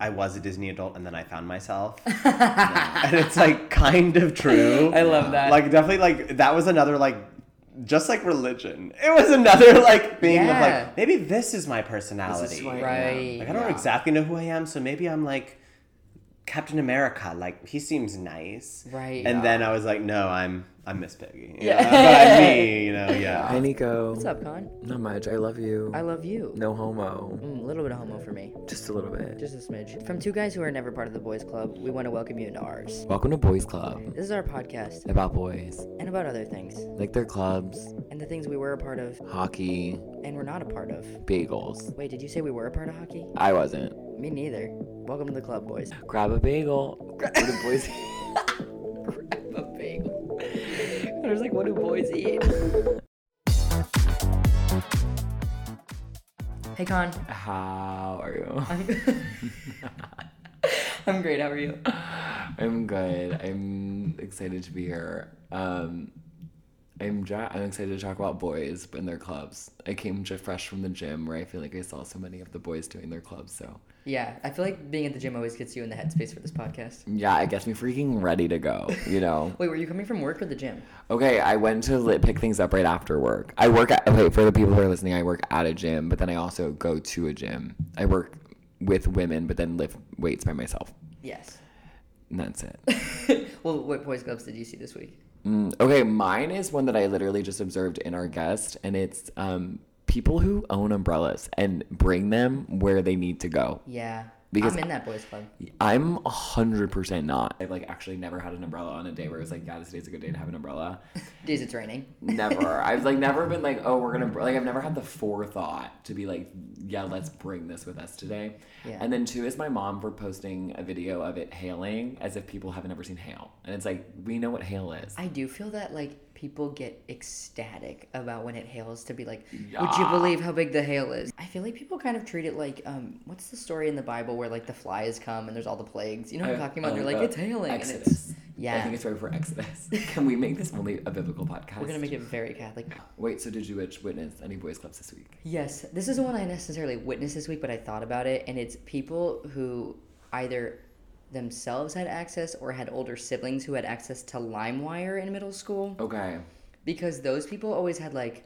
I was a Disney adult and then I found myself. and it's like kind of true. I love that. Like definitely like that was another like just like religion. It was another like thing of like maybe this is my personality. who I am. Right. Like I don't Yeah. exactly know who I am, so maybe I'm like Captain America. Like he seems nice. Right. And Yeah. then I was like, no, I'm I'm Miss Piggy. Yeah. Yeah. but I'm me, you know, yeah. Hi, Nico. What's up, Con? Not much. I love you. I love you. No homo. Mm, a little bit of homo for me. Just a little bit. Just a smidge. From two guys who are never part of the boys club, we want to welcome you into ours. Welcome to Boys Club. This is our podcast About boys. and about other things Like their clubs, and the things we were a part of hockey, and we're not a part of. bagels. Wait, did you say we were a part of hockey? I wasn't. Me neither. Welcome to the club, boys. Grab a bagel. What do boys Grab a bagel. I was like, what do boys eat? hey, Con. How are you? I'm, I'm great. How are you? I'm good. I'm excited to be here. Um, I'm ja- I'm excited to talk about boys in their clubs. I came just fresh from the gym where I feel like I saw so many of the boys doing their clubs. So Yeah, I feel like being at the gym always gets you in the headspace for this podcast. yeah, it gets me freaking ready to go. You know. Wait, were you coming from work or the gym? Okay, I went to li- pick things up right after work. I work at, okay, for the people who are listening, I work at a gym, but then I also go to a gym. I work with women, but then lift weights by myself. Yes. And that's it. well, what boys clubs did you see this week? Mm, okay, mine is one that I literally just observed in our guest, and it's um, people who own umbrellas and bring them where they need to go. Yeah, Because- I'm in that boys club. I'm a hundred percent not. I've like actually never had an umbrella on a day where it's like, yeah, this day's a good day to have an umbrella. Days it's raining. Never. I've like never been like, oh, we're gonna like. I've never had the forethought to be like, yeah, let's bring this with us today. Yeah. And then two is my mom for posting a video of it hailing as if people haven't ever seen hail, and it's like we know what hail is. I do feel that like people get ecstatic about when it hails to be like, would you believe how big the hail is? I feel like people kind of treat it like, um, what's the story in the Bible where like the flies come and there's all the plagues? You know what I'm talking about? uh, They're like, uh, it's hailing. And it's, yeah. I think it's right for Exodus. Can we make this only a biblical podcast? We're gonna make it very Catholic. Wait, so did you witness any boys clubs this week? Yes, this isn't one I necessarily witnessed this week, but I thought about it, and it's people who either themselves had access or had older siblings who had access to LimeWire in middle school. Okay. because those people always had like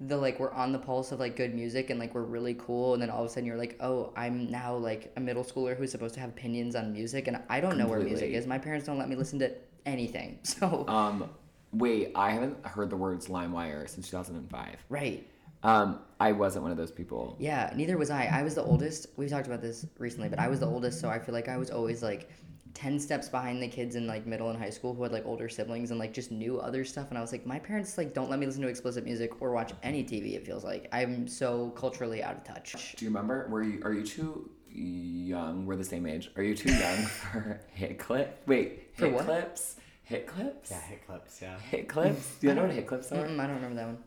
the like we're on the pulse of like good music and like we're really cool and then all of a sudden you're like oh i'm now like a middle schooler who's supposed to have opinions on music and i don't know where music Completely. is my parents don't let me listen to anything so Um, wait, I haven't heard the words LimeWire since 2005. right Um, I wasn't one of those people. yeah neither was i i was the oldest we talked about this recently but i was the oldest so i feel like i was always like 10 steps behind the kids in like middle and high school who had like older siblings and like just knew other stuff and i was like my parents like don't let me listen to explicit music or watch any tv it feels like i'm so culturally out of touch Do you remember? Were you? Are you too young? We're the same age. Are you too young for hit clip? Wait, For hit what? clips? Hit clips? Yeah, hit clips, yeah. Hit clips? Do you know what hit clips are? I don't remember that one.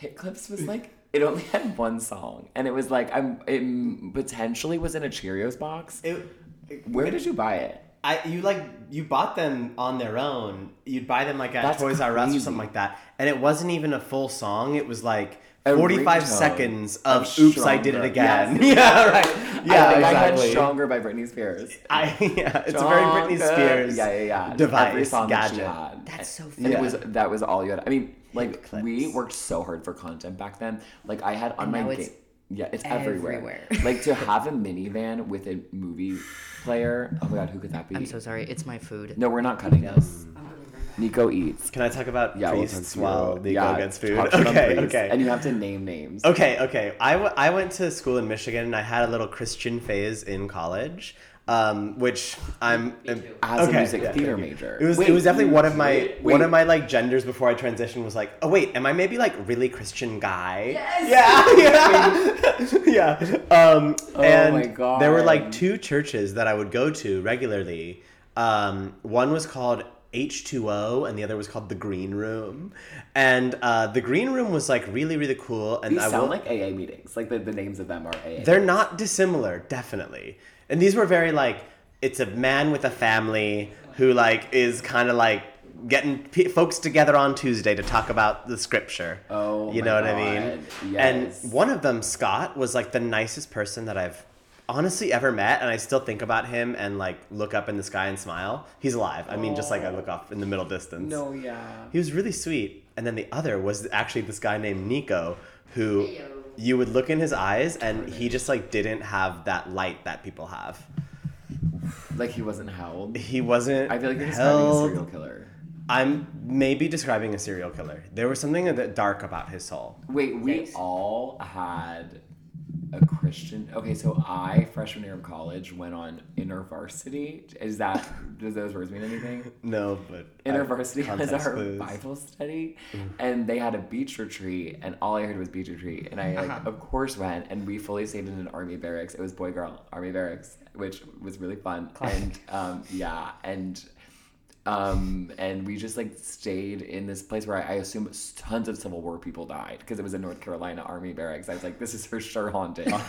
Hit clips was like it only had one song, and it was like I'm. It potentially was in a Cheerios box. It, it- Where did you buy it? I you like you bought them on their own. You'd buy them like at That's Toys R Us or something like that, and it wasn't even a full song. It was like A forty-five ringtone seconds of of "Oops, I Did It Again." Yes. Yeah, right. Yeah, I think I had exactly. "Stronger" by Britney Spears. I yeah, it's a very Britney Spears. Yeah, yeah, yeah. Every Device song that she gadget. had. That's so funny. And it was that was all you had. I mean, like clips. we worked so hard for content back then. Like I had on And my now it's ga- yeah, it's everywhere. everywhere. like to have a minivan with a movie player. Oh my god, who could that be? I'm so sorry. It's my food. no, we're not cutting this. Oh. Nico eats. Can I talk about Yeah, we'll talk while to Nico you. yeah, gets food? talk shit on Okay, priests. okay. And you have to name names. Okay, okay. I, w- I went to school in Michigan and I had a little Christian phase in college, um, which I'm too. As a music yeah, theater major. It was Wait, it was definitely one of my did? one of my like genders before I transitioned was like, oh wait, am I maybe like really Christian guy? Yes! Yeah, yeah, yeah. Um, Oh and my God. there were like two churches that I would go to regularly. Um, one was called H2O and the other was called the Green Room. And uh, the Green Room was like really really cool and These I sound will like AA meetings. Like the, the names of them are AA. they're not dissimilar, definitely. And these were very like it's a man with a family who like is kind of like getting p- folks together on Tuesday to talk about the scripture. Oh you know what I mean? Yes. And one of them, Scott, was like the nicest person that I've honestly ever met, and I still think about him and like look up in the sky and smile. He's alive. I mean, just like I oh. look off in the middle distance. No, yeah. He was really sweet. And then the other was actually this guy named Nico, who you would look in his eyes and he just like didn't have that light that people have. Like he wasn't held. He wasn't. I feel like you're describing a held. serial killer. I'm maybe describing a serial killer. There was something a bit dark about his soul. Wait, we Thanks. all had a Christian. Okay, so I freshman year of college went on InterVarsity. Is that does those words mean anything? No, but InterVarsity was our clues. Bible study, and they had a beach retreat, and all I heard was beach retreat, and I like, of course went, and we fully stayed in an army barracks. It was boy girl army barracks, which was really fun, and um, yeah, and um, and we just like stayed in this place where I, I assume tons of Civil War people died because it was a North Carolina army barracks. I was like, this is for sure haunted,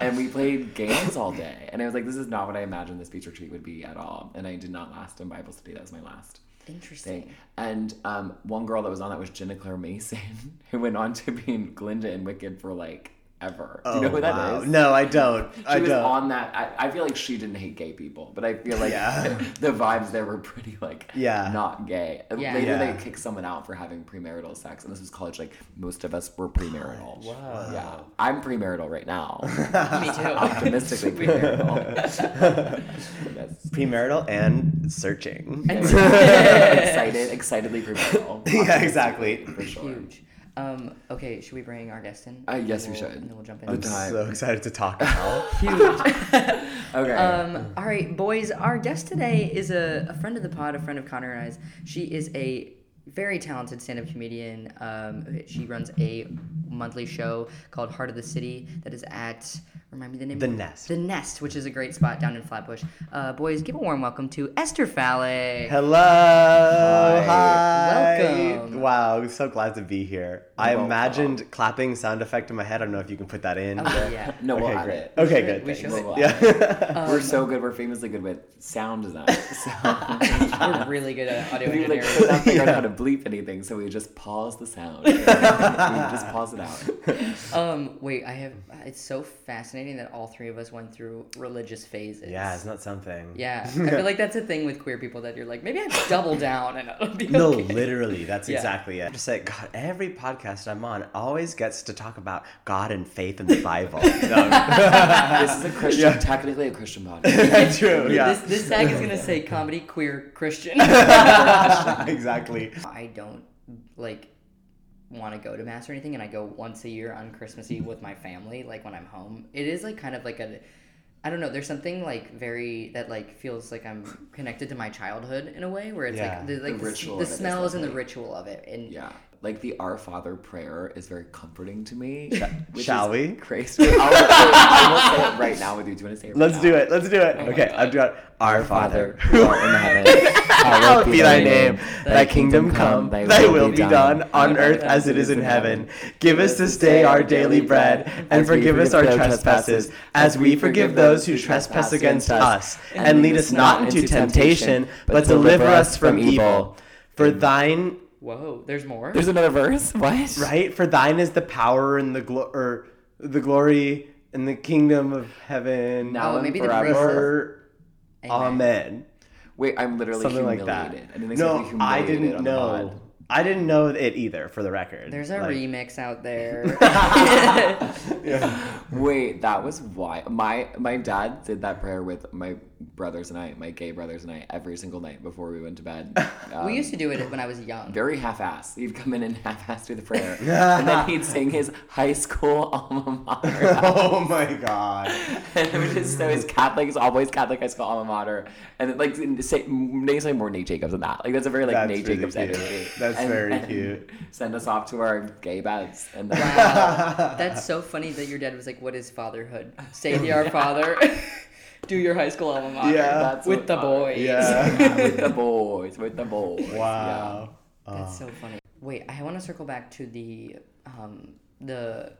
and we played games all day, and I was like, this is not what I imagined this beach retreat would be at all, and I did not last in Bible study. That was my last Interesting. thing. And um, one girl that was on that was Ginna Claire Mason, who went on to be in Glinda and Wicked for like ever. Do you oh, know who that is? Oh, No, I don't. She I was don't. on that. I, I feel like she didn't hate gay people, but I feel like Yeah. the vibes there were pretty like Yeah. not gay. Yeah. Later Yeah. they kicked someone out for having premarital sex, and this was college. Like most of us were premarital. Wow. Yeah, I'm premarital right now. Me too. Optimistically premarital. yes. Premarital and searching. excited, excitedly premarital. yeah, exactly. For sure. Huge. Um, okay, should we bring our guest in? Uh, yes, we We'll- should. And then we'll jump The in. time. So excited to talk now. Huge. Okay. Um, all right, boys. Our guest today is a, a friend of the pod, a friend of Connor and I's. She is a very talented stand-up comedian. Um, she runs a monthly show called Heart of the City that is at remind me the name. The of it? Nest. The Nest, which is a great spot down in Flatbush. Uh, boys, give a warm welcome to Esther Fallick. Hello. Hi. Welcome. Wow, so glad to be here. I Welcome. imagined clapping sound effect in my head. I don't know if you can put that in. Oh, yeah. no, we'll okay, add great. it. Okay, should. good. We thanks. should. We'll Yeah. We're so good. We're famously good with sound design. So We're really good at audio we like engineering. could not figure out how to bleep anything, so we just pause the sound. we just pause it out. Um, wait, I have. It's so fascinating that all three of us went through religious phases. yeah, it's not something. Yeah, I feel like that's a thing with queer people that you're like, maybe I double down and it'll be okay. No, literally, that's Yeah. exactly it. Just like God, every podcast I'm on always gets to talk about God and faith and the Bible. No, This is a Christian, Yeah. technically a Christian podcast. that's true. Yeah, This this tag is gonna say comedy queer Christian. exactly. I don't like want to go to mass or anything, and I go once a year on Christmas Eve with my family, like when I'm home. It is like kind of like a. I don't know. There's something like very that like feels like I'm connected to my childhood in a way where it's Yeah. like the like The the, the of smells and the ritual of it and Yeah. Like the Our Father prayer is very comforting to me. which shall we? Crazy. I'll, I will say it right now with you. Do you want to say it? Let's right do it. Let's do it. Oh okay, I'll do it. Our Father, Father, who art in heaven, hallowed be thy name. Thy kingdom come. Thy will be done on earth as it is in heaven. Give us this day our daily bread, and forgive us our trespasses, as we forgive those who trespass against us. And lead us not into temptation, but deliver us from evil. For thine, whoa, there's more. There's another verse. What? right? For thine is the power and the glo- or the glory and the kingdom of heaven. Now Oh, and maybe the forever. Amen. Amen. Wait, I'm literally Something like humiliated. that. I didn't expect to No, be I didn't on the know. Pod. I didn't know it either. For the record, There's a Like- remix out there. Yeah. Wait, that was why my my dad did that prayer with my brothers and I, my gay brothers and I, every single night before we went to bed. Um, we used to do it when I was young. very half-ass. He'd come in and half-ass do the prayer, and then he'd sing his high school alma mater. oh my god. and it was just so his Catholic, it's always Catholic high school alma mater, and then, like say names like more Nate Jacobs than that. Like that's a very like That's Nate really Jacobs cute. energy. That's And- very and cute. Send us off to our gay beds, and then Wow, that's so funny that your dad was like, "What is fatherhood? Say the Our Father, do your high school alma mater Yeah. That's with the I- boys." Yeah. with the boys, with the boys. Wow. That's Oh. so funny. Wait, I want to circle back to the um the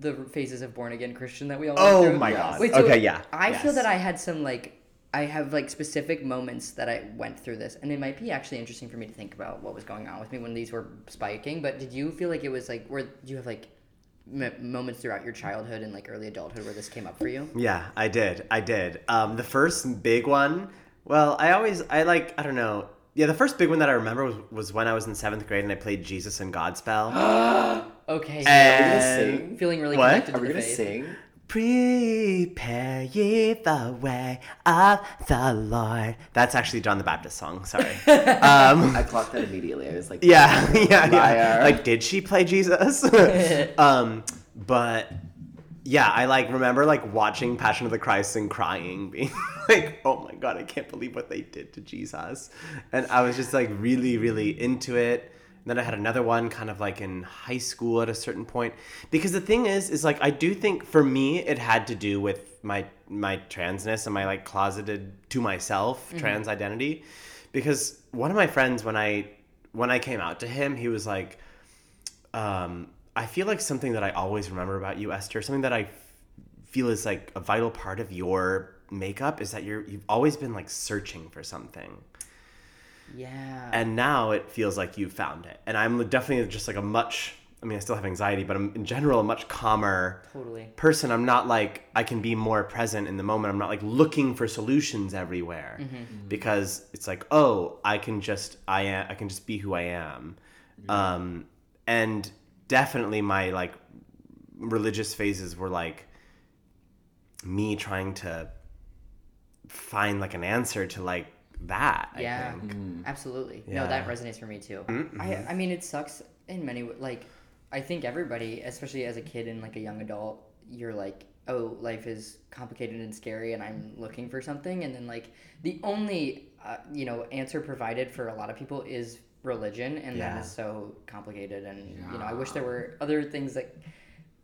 the phases of born again Christian that we all Oh went through. my god. Wait, so okay, yeah. I feel that I had some like I have like specific moments that I went through this, and it might be actually interesting for me to think about what was going on with me when these were spiking. But did you feel like it was like where do you have like m- moments throughout your childhood and like early adulthood where this came up for you? Yeah, I did. I did. Um, the first big one. Well, I always I like I don't know. Yeah, the first big one that I remember was, was when I was in seventh grade and I played Jesus and Godspell. Okay. And- sing? feeling really What? connected Are we gonna faith. sing? Prepare ye the way of the Lord. That's actually John the Baptist song. Sorry. um, I clocked that immediately. I was like, yeah, yeah, yeah. Liar. Like, did she play Jesus? um, but yeah, I like remember like watching Passion of the Christ and crying, being like, "Oh my god, I can't believe what they did to Jesus," and I was just like really, really into it. And then I had another one kind of like in high school at a certain point, because the thing is, is like I do think for me it had to do with my my transness and my like closeted to myself trans identity, because one of my friends when I when I came out to him, he was like, um, I feel like something that I always remember about you, Esther, something that I f- feel is like a vital part of your makeup is that you're you've always been like searching for something. Yeah. And now it feels like you've found it. And I'm definitely just like a much I mean, I still have anxiety, but I'm in general a much calmer totally. person. I'm not like I can be more present in the moment. I'm not like looking for solutions everywhere because it's like, oh, I can just I am I can just be who I am. Um, and definitely my like religious phases were like me trying to find like an answer to like that. Yeah. I think. Absolutely. Yeah. No, that resonates for me too. I I mean it sucks in many w- like I think everybody, especially as a kid and like a young adult, you're like, "Oh, life is complicated and scary and I'm looking for something." And then like the only uh, you know, answer provided for a lot of people is religion and Yeah. that is so complicated and you know, I wish there were other things that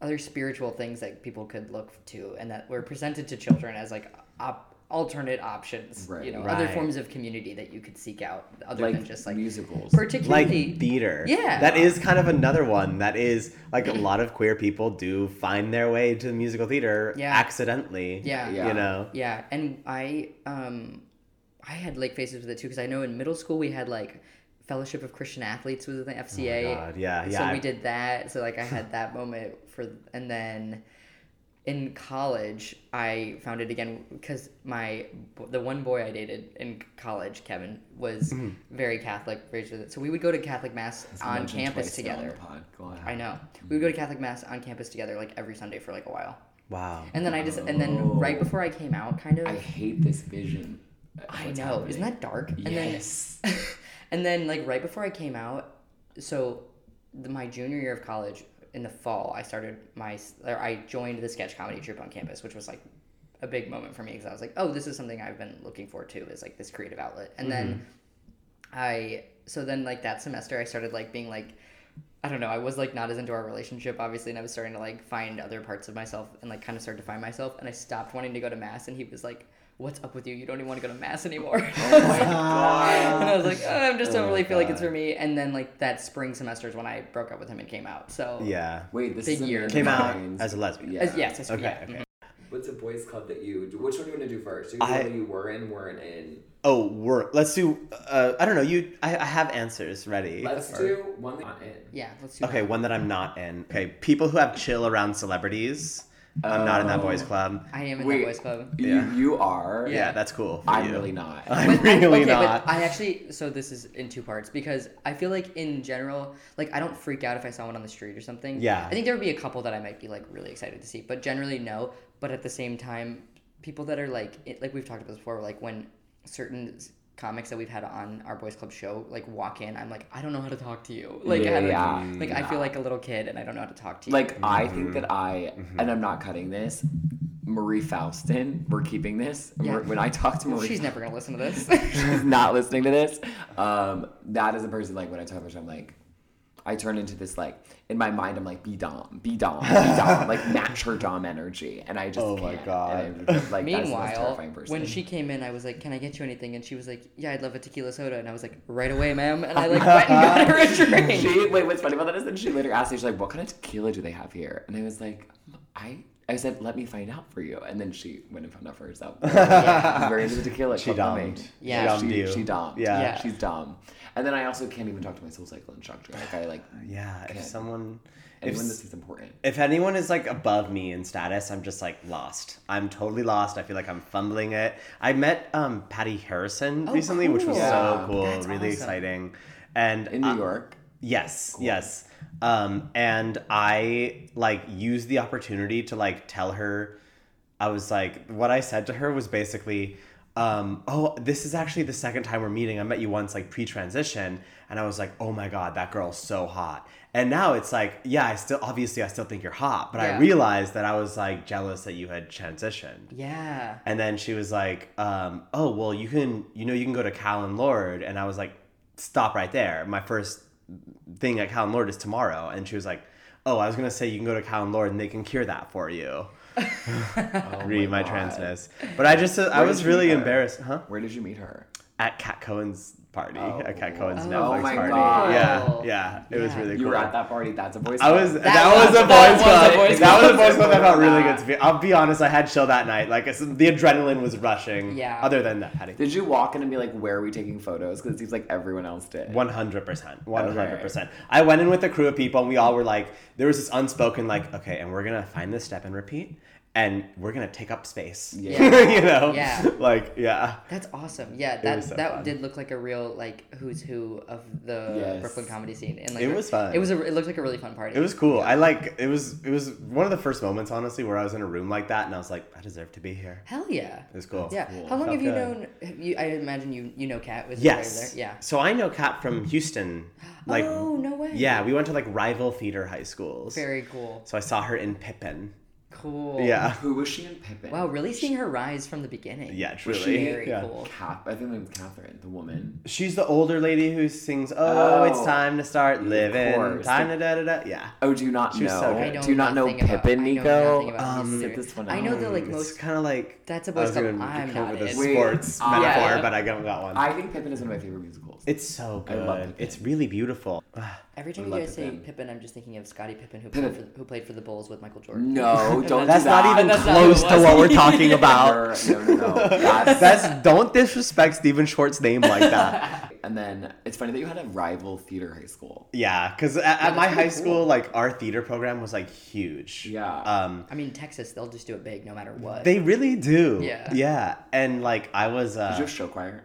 other spiritual things that people could look to and that were presented to children as like op- alternate options you Right. know other forms of community that you could seek out other like than just like musicals. like particularly theater. Yeah. That is kind of another one that is like a lot of queer people do find their way to the musical theater Yeah. accidentally. Yeah. Yeah. You know? yeah and i um i had like phases with it too because i know in middle school we had like fellowship of christian athletes was the fca Oh God, yeah, so yeah. we did that so like i had that moment for and then in college i found it again because my the one boy i dated in college kevin was Mm-hmm. very catholic raised with it so we would go to catholic mass on campus on together the pod. Go ahead. i know we would go to catholic mass on campus together like every sunday for like a while Wow. and then i just and then right before i came out kind of I hate this vision. I know. happening. Isn't that dark? And Yes. then and then like right before I came out, so the, my junior year of college in the fall, I started my or I joined the sketch comedy troupe on campus, which was like a big moment for me because I was like, oh, this is something I've been looking for too, is like this creative outlet. And then mm-hmm. I so then like that semester I started like being like I don't know, I was like not as into our relationship obviously and I was starting to like find other parts of myself and like kind of start to find myself and I stopped wanting to go to mass and he was like What's up with you? You don't even want to go to mass anymore. Oh my god. and I was like, oh, I just don't Oh my really feel like it's for me. And then like that spring semester is when I broke up with him and came out. So Yeah. Wait, this Big is year. Came out as a lesbian. Yeah. As- yes, as- Okay, yeah, okay. mhm. What's a boys' club that you? do? Which one do you want to do first? Do I- you were in, weren't in. Oh, we're let's do. Uh, I don't know. You, I, I have answers ready. Let's Or- do one that not in. Yeah, let's do Okay, one that I'm not in. Okay, people who have chill around celebrities. I'm not in that boys Oh. club. I am in Wait. the boys club. You, Yeah. you are. Yeah, Yeah. that's cool. for I'm you. really not. I'm But I- really okay, not. But I actually, so this is in two parts because I feel like in general, like I don't freak out if I saw one on the street or something. Yeah. I think there would be a couple that I might be like really excited to see, but generally no. But at the same time, people that are like, it, like we've talked about this before, like when certain s- comics that we've had on our boys club show like walk in, I'm like, I don't know how to talk to you. Like, I Yeah, don't- yeah. like I feel like a little kid and I don't know how to talk to you. Like I think Mm-hmm. that I, and I'm not cutting this. Marie Faustin, we're keeping this. Yeah. When I talk to Marie, she's never gonna listen to this. she's not listening to this. Um, that is a person like when I talk to her, I'm like, I turn into this like in my mind. I'm like, be dom, be dom, be dom, like match her dom energy, and I just Oh my can't. God. And I'm just, like, that's the most Meanwhile, terrifying person. when she came in, I was like, "Can I get you anything?" And she was like, "Yeah, I'd love a tequila soda." And I was like, "Right away, ma'am." And I like went and got her a drink. She wait, what's funny about that is that she later asked me, she's like, "What kind of tequila do they have here?" And I was like, "I I said, "Let me find out for you," and then she went and found out for herself. Yeah. She's very into the tequila. She club humming. domed. Yeah. She domed she, you. she domed. Yeah. Yeah. she's dumb. And then I also can't even talk to my soul cycle instructor. Like I like Yeah, if someone, if, anyone s- this is important. if anyone is like above me in status, I'm just like lost. I'm totally lost. I feel like I'm fumbling it. I met um, Patty Harrison Oh, recently, which was cool. so cool, That's really awesome. exciting. And In New uh, York. Yes, yes. Um, and I like used the opportunity to like tell her. I was like, what I said to her was basically, um, oh, this is actually the second time we're meeting. I met you once like pre-transition, and I was like, oh my god, that girl's so hot. And now it's like, yeah, I still obviously I still think you're hot, but I realized that I was like jealous that you had transitioned. Yeah. And then she was like, um, "Oh, well, you can, you know, you can go to Callen-Lorde." And I was like, "Stop right there. My first thing at Callen-Lorde is tomorrow." And she was like, "Oh, I was gonna say you can go to Callen-Lorde and they can cure that for you." Oh Read my, God. transness. But I just, uh, I was really her? embarrassed, huh? Where did you meet her? At Cat Cohen's party, Oh. at Cat Cohen's Oh. Netflix Oh my party. God. Yeah, yeah, it was really cool. You were at that party. That's a voice. I was that, That was, was- a boys that was a club. that was a club. boys club that felt really good to be. I'll be honest, I had chill that night. Like the adrenaline was rushing. Yeah. Other than that, Patty. Did you walk in and be like, "Where are we taking photos?" Because it seems like everyone else did. One hundred percent, one hundred percent. I went in with a crew of people, and we all were like, there was this unspoken like, okay, and we're gonna find this step and repeat, and we're gonna take up space. Yeah. you know. Yeah. Like yeah. That's awesome. Yeah, that so that fun. did look like a real like who's who of the Yes. Brooklyn comedy scene. And like It was fun. It was a it looked like a really fun party. It was cool. I like it was it was one of the first moments honestly where I was in a room like that and I was like, I deserve to be here. Hell yeah. It was cool. Yeah. cool. How long have you good. known? have You, I imagine you you know Cat was Yes. there. Yeah. So I know Cat from Houston. Like oh no way. yeah, we went to like rival theater high schools. Very cool. So I saw her in Pippin. Cool. Yeah. Who was she in Pippin? Wow, really seeing her rise from the beginning. Yeah, Was truly. she Very yeah. cool. Cap. I think it was Catherine, the woman. She's the older lady who sings, "Oh, Oh. it's time to start living." Time to da da da. Yeah. Oh, do you not She know? so good. Do you not know nothing about- Pippin, I know Nico? Um, this this one I know the that like it's most kind of like That's a I boys was I'm come not with a in. Wait, sports uh, metaphor, Yeah. but I don't got one. I think Pippin is one of my favorite musicals. it's so I love good. Pippin. It's really beautiful. every time I you love guys say Pippin. Pippin, I'm just thinking of Scottie Pippen who Pippen. played for who played for the Bulls with Michael Jordan. no, don't. That's do that. not even That's close who it to what we're talking about. No, no, no. That's, That's don't disrespect Stephen Schwartz's name like that. and then it's funny that you had a rival theater high school. Yeah, because at, at my high cool. school, like our theater program was like huge. Yeah. Um, I mean Texas, they'll just do it big no matter what. they really do. Yeah. Yeah, and like I was. Uh, Did you have show choir?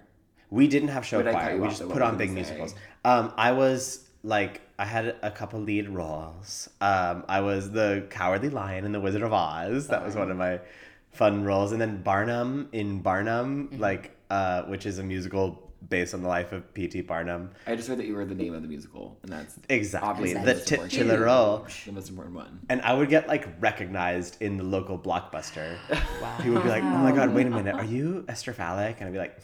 We didn't have show Wait, choir. We just put on big say? musicals. Um, I was like, I had a couple lead roles. Um, I was the Cowardly Lion in The Wizard of Oz. That was one of my fun roles. And then Barnum in Barnum, Mm-hmm. like, uh, which is a musical based on the life of P.T. Barnum. I just heard that you were the name of the musical, and that's Exactly, the titular role. The most important one. And I would get like recognized in the local blockbuster. wow. People would be like, "Oh my god, wait a minute, are you Esther Fallick?" And I'd be like,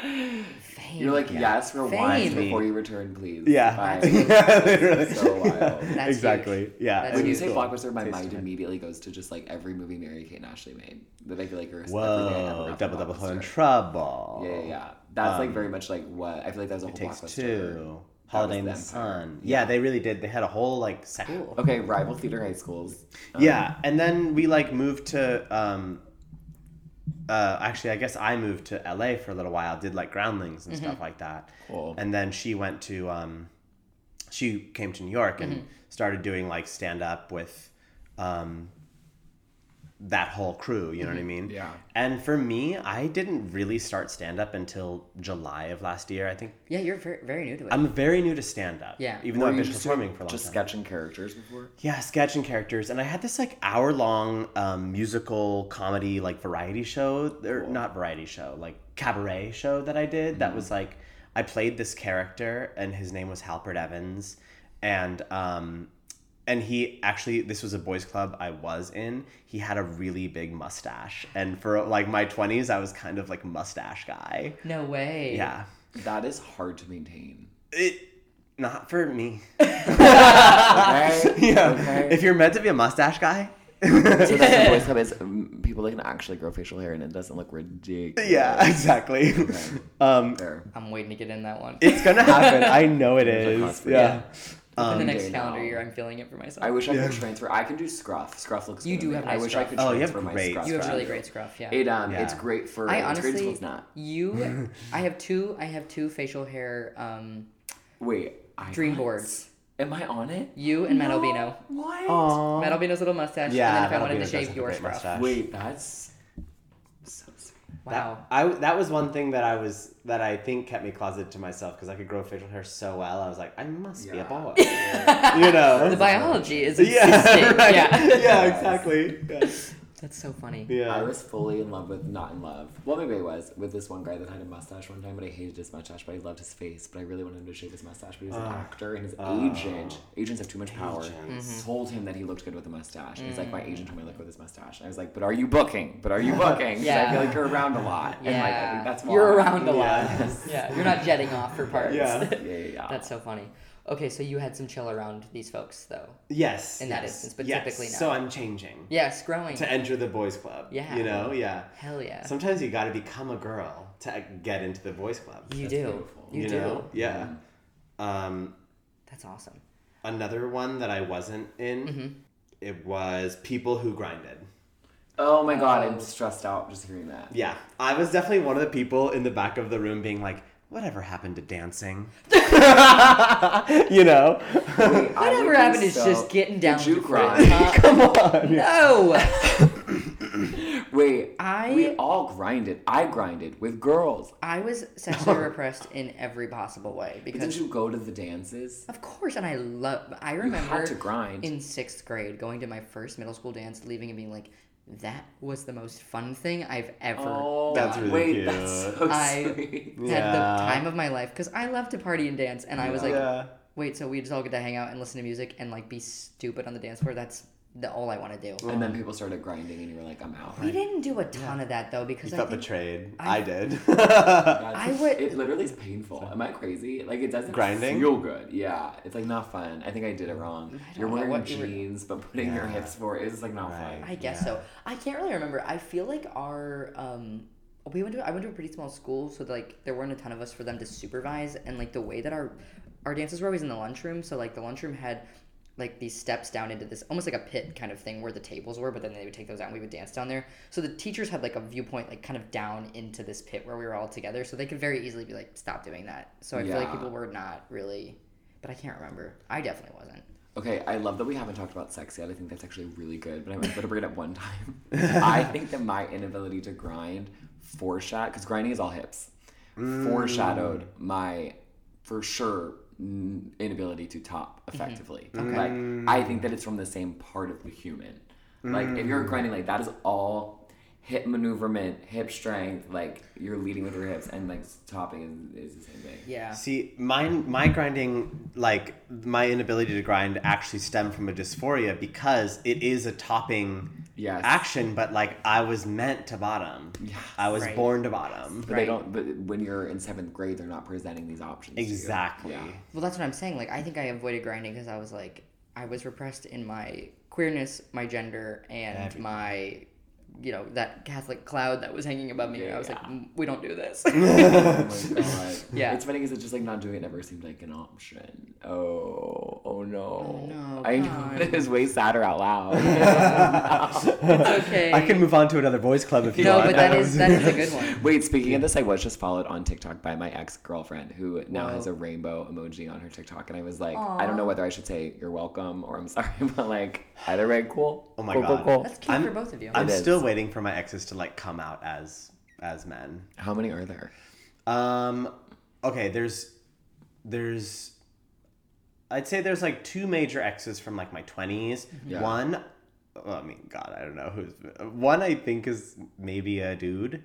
Fame. You're like, yes, rewind Fame. before you return, please. "Yeah, Bye. yeah, literally." so wild. That's exactly. Yeah. That's when you say cool. blockbuster, my Tastes mind immediately goes to just like every movie Mary Kate and Ashley made. That I feel like are Whoa, double double trouble. Yeah, yeah, yeah. That's like Um, very much like what I feel like that was a whole takes blockbuster. two. Holiday in the was the Empire. Sun. Yeah, they really did. They had a whole like. Cool. Okay, rival theater high schools. Um, Yeah, and then we like moved to. um uh, actually, I guess I moved to LA for a little while. Did like groundlings and stuff like that. Cool. And then she went to. um She came to New York and Mm-hmm. started doing like stand up with. um that whole crew, you know what I mean? Yeah. And for me, I didn't really start stand up until July of last year. I think Yeah, you're very, very new to it. I'm very new to stand up. Yeah. Even Were though I've been performing for a long just time. Just sketching characters before. Yeah, sketching characters, and I had this like hour long um, musical comedy like variety show, or Cool. not variety show, like cabaret show that I did. That was like I played this character, and his name was Halpert Evans, and um, and he actually this was a boys club I was in. He had a really big mustache, and for like my twenties, I was kind of like mustache guy. no way. Yeah, That is hard to maintain. it not for me. Okay. yeah, Okay. if you're meant to be a mustache guy. so that's the boys club is um, people that can actually grow facial hair and it doesn't look ridiculous. Yeah, exactly. um, Fair. I'm waiting to get in that one. it's gonna happen. I know It's like is. cosplay. Yeah. In the next day calendar now. year, I'm feeling it for myself. I wish I could transfer. I can do scruff. Scruff looks. You good do on me. have I wish scruff. I could Oh, you have transfer my great scruff. you have scruff. really great scruff. Yeah. It um, it's great for. I it's great honestly, it's not. you, I have two. I have two facial hair um, Wait. I dream boards. Am I on it? You and Matt Albino. What? Aww. Matt Albino's little mustache. Yeah, and then if I wanted to Albino does shave your scruff. mustache. Wait, that's so sweet. Wow. That, I that was one thing that I was that I think kept me closeted to myself because I could grow facial hair so well. I was like, I must be a Yeah. boy. you know. the biology is yeah, right. Yeah. yeah, exactly. Yeah. That's so funny. yeah. I was fully in love with not in love. Well, maybe I was with this one guy that had a mustache one time, but I hated his mustache. But I loved his face. But I really wanted him to shave his mustache. But he was an ah. actor, and his ah. agent, agents have too much power. Agents. Mm-hmm. Told him that he looked good with a mustache. And he's like, my mm. agent told me I look good with his mustache. And I was like, but are you booking? But are you booking? 'Cause Yeah. I feel like you're around a lot. Yeah. And like, I think that's why. You're around a lot. Yeah. Yeah. You're not jetting off for parts. Yeah. Yeah, yeah, yeah. That's so funny. Okay, so you had some chill around these folks though. Yes. In that instance, but yes. typically not. So I'm changing Yes, growing. to enter the boys club. Yeah. You know. Yeah. Hell yeah. Sometimes you got to become a girl to get into the boys club. you That's do. beautiful. You, You do. know? Yeah. Um, That's awesome. another one that I wasn't in. Mm-hmm. It was people who grinded. Oh my god, Oh. I'm stressed out just hearing that. Yeah, I was definitely one of the people in the back of the room being like, "Whatever happened to dancing?" you know? I would Whatever happened is so- just getting down Did you to cry? friends, huh? Come on. No. Wait, I- we all grinded. I grinded with girls. I was sexually repressed in every possible way But because did you go to the dances? Of course, and I love. I You remember had to grind. in sixth grade going to my first middle school dance, leaving and being like, "That was the most fun thing I've ever Oh, That's really wait, cute. that's so I- sweet. Had Yeah. the time of my life because I love to party and dance, and I was like, yeah. "Wait, so we just all get to hang out and listen to music and like be stupid on the dance floor? That's the all I want to do." And then people started grinding, and you were like, "I'm out." We didn't do a ton of that though You because I felt think betrayed. I- I, did. I would- It literally is painful. Am I crazy? Like it doesn't Grinding? feel good. Yeah, it's like not fun. I think I did it wrong. You're wearing what you were- jeans, but putting your hips forward is like not Right. fun. I guess Yeah. so. I can't really remember. I feel like our um we went to I went to a pretty small school, so like there weren't a ton of us for them to supervise, and like the way that our our dances were always in the lunchroom, so like the lunchroom had like these steps down into this almost like a pit kind of thing where the tables were, but then they would take those out and we would dance down there. So the teachers had like a viewpoint like kind of down into this pit where we were all together, so they could very easily be like, "Stop doing that." So I feel like people were not really, but I can't remember. I definitely wasn't. Okay, I love that we haven't talked about sex yet. I think that's actually really good, but I'm going to bring it up one time. I think that my inability to grind foreshadowed, because grinding is all hips, mm. foreshadowed my, for sure, n- inability to top mm-hmm. effectively. Mm-hmm. Like, I think that it's from the same part of the human. Like, if you're grinding, like, that is all hip maneuverment, hip strength, like, you're leading with your hips, and, like, topping is, is the same thing. Yeah. See, mine, my grinding, like my inability to grind, actually stemmed from a dysphoria because it is a topping Yes. action, but like I was meant to bottom. Yes. I was Right. born to bottom. But they Right. don't. But when you're in seventh grade, they're not presenting these options. to you. Exactly. Yeah. Well, that's what I'm saying. Like, I think I avoided grinding because I was like, I was repressed in my queerness, my gender, and Everything. my, you know, that Catholic cloud that was hanging above me. I was like, Yeah. "Mm, we don't do this. Oh my god. Yeah. It's funny because it's just like not doing it never seemed like an option. Oh, oh no. Oh, no, I God. know it is way sadder out loud. it's okay. I can move on to another boys club if you No, want. No, but that is that is a good one. Wait, speaking of this, I was just followed on TikTok by my ex girlfriend who now Whoa. has a rainbow emoji on her TikTok, and I was like, I don't know whether I should say you're welcome or I'm sorry, but like either way, cool. Oh my cool, God. Cool, cool. That's cute I'm- for both of you. I'm It is. still waiting for my exes to like come out as as men. How many are there? Um, okay, there's, there's, I'd say there's like two major exes from like my 20s. Yeah. One, well, I mean, God, I don't know who's, one I think is maybe a dude,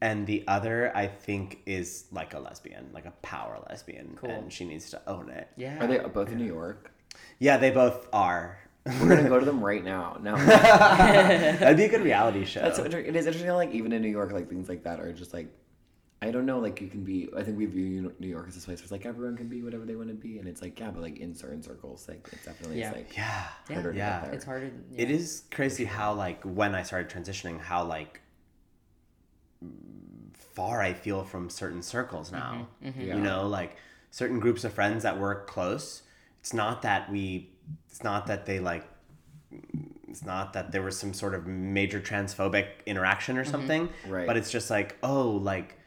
and the other I think is like a lesbian, like a power lesbian, Cool. and she needs to own it. yeah. Are they both in New York? Yeah, they both are. We're gonna go to them right now. No. That'd be a good reality show. That's so inter- it is interesting. how, Like even in New York, like things like that are just like, I don't know. Like you can be. I think we view New York as this place where it's like everyone can be whatever they want to be, and it's like yeah, but like in certain circles, like it's definitely Yeah. is like yeah. Yeah. harder to Yeah. get. It's harder. It yeah. is crazy how like when I started transitioning, how like far I feel from certain circles now. Mm-hmm. Mm-hmm. Yeah. You know, like certain groups of friends that were close. it's not that we it's not that they like it's not that there was some sort of major transphobic interaction or mm-hmm. something Right. but it's just like oh like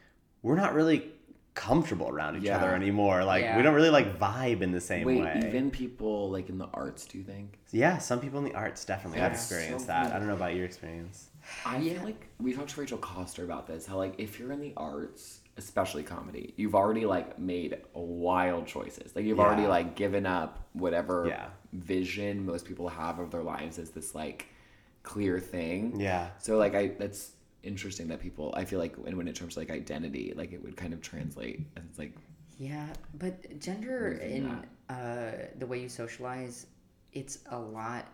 we're not really comfortable around each Yeah. other anymore like Yeah. we don't really like vibe in the same Wait, way even people like in the arts, do you think? yeah some people in the arts definitely have experienced so that cool. i don't know about your experience I Yeah. feel like we talked to Rachel Coster about this. How like if you're in the arts, especially comedy, you've already like made wild choices. Like you've already like given up whatever Yeah. Vision most people have of their lives as this like clear thing. yeah So like I that's interesting that people I feel like when when it comes to like identity, like it would kind of translate as it's like Yeah, but gender Losing in uh, the way you socialize, it's a lot.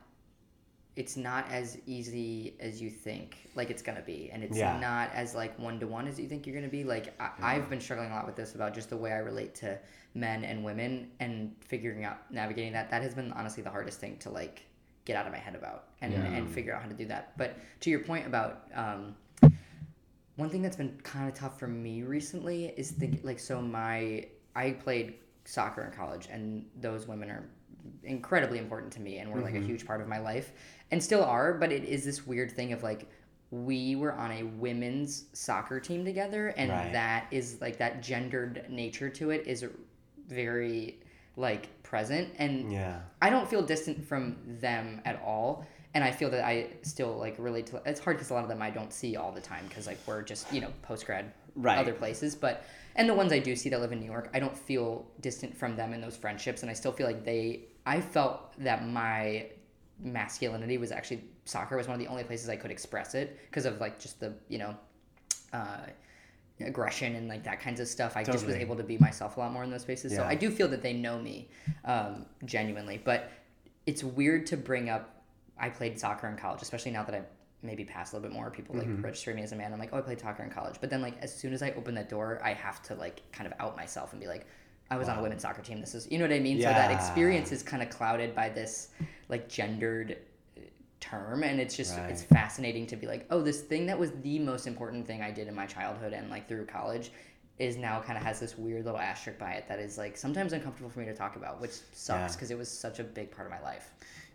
It's not as easy as you think, like it's gonna be, and it's Yeah. not as like one to one as you think you're gonna be. Like I, I've been struggling a lot with this about just the way I relate to men and women, and figuring out navigating that. That has been honestly the hardest thing to like get out of my head about and and figure out how to do that. But to your point about um, one thing that's been kind of tough for me recently is think like so my I played soccer in college and those women are incredibly important to me and were like a mm-hmm. huge part of my life and still are but it is this weird thing of like we were on a women's soccer team together and Right. that is like that gendered nature to it is very like present and yeah I don't feel distant from them at all. And I feel that I still like relate to. It's hard because a lot of them I don't see all the time because like we're just you know post grad Right. other places. But and the ones I do see that live in New York, I don't feel distant from them in those friendships, and I still feel like they. I felt that my masculinity was actually soccer was one of the only places I could express it because of like just the you know. Uh, aggression and like that kinds of stuff. I just was able to be myself a lot more in those spaces. So I do feel that they know me um, genuinely. But it's weird to bring up. I played soccer in college, especially now that I maybe passed a little bit more. People like Mm-hmm. register me as a man. I'm like, oh, I played soccer in college. But then like as soon as I open that door, I have to like kind of out myself and be like. I was on a women's soccer team. This is, you know what I mean. So that experience is kind of clouded by this, like gendered uh, term, and it's just it's fascinating to be like, oh, this thing that was the most important thing I did in my childhood and like through college is now kind of has this weird little asterisk by it that is like sometimes uncomfortable for me to talk about, which sucks Yeah. because it was such a big part of my life.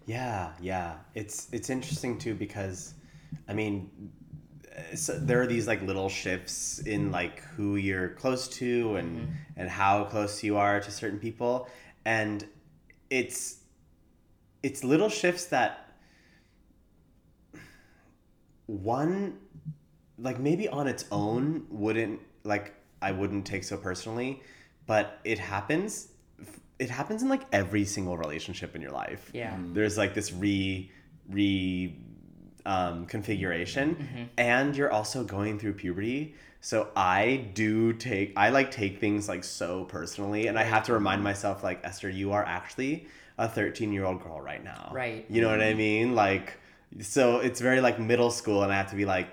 Yeah, yeah. It's it's interesting too because, I mean, so there are these like little shifts in like who you're close to and mm-hmm. and how close you are to certain people, and it's it's little shifts that one like maybe on its own wouldn't like I wouldn't take so personally, but it happens. It happens in like every single relationship in your life Yeah. Mm. there's like this re re um, configuration and you're also going through puberty. So i do take i like take things like so personally and i have to remind myself like esther you are actually a 13 year old girl right now. Right. you know what i mean? Like so it's very like middle school and i have to be like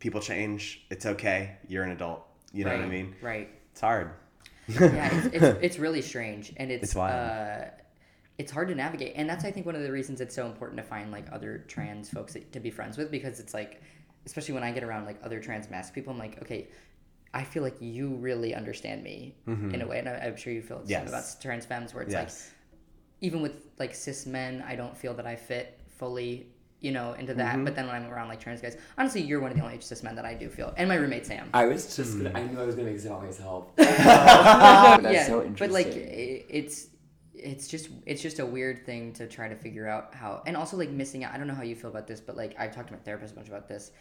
people change. It's okay. You're an adult. You know right. what i mean? Right. it's hard. Yeah, it's, it's, it's really strange, and it's It's wild. Uh, it's hard to navigate, and that's I think one of the reasons it's so important to find like other trans folks that- to be friends with because it's like, especially when I get around like other trans masc people, I'm like, okay, I feel like you really understand me in a way, and I, I'm sure you feel the same about trans femmes, where it's like even with like cis men, I don't feel that I fit fully, you know, into that. Mm-hmm. But then when I'm around like trans guys, honestly, you're one of the only cis men that I do feel, and my roommate Sam. I was just Hmm. gonna, I knew I was gonna make it about myself. There's no- That's so interesting. But like, i- it's it's just it's just a weird thing to try to figure out how, and also like missing out. I don't know how you feel about this, but like I've talked to my therapist a bunch about this,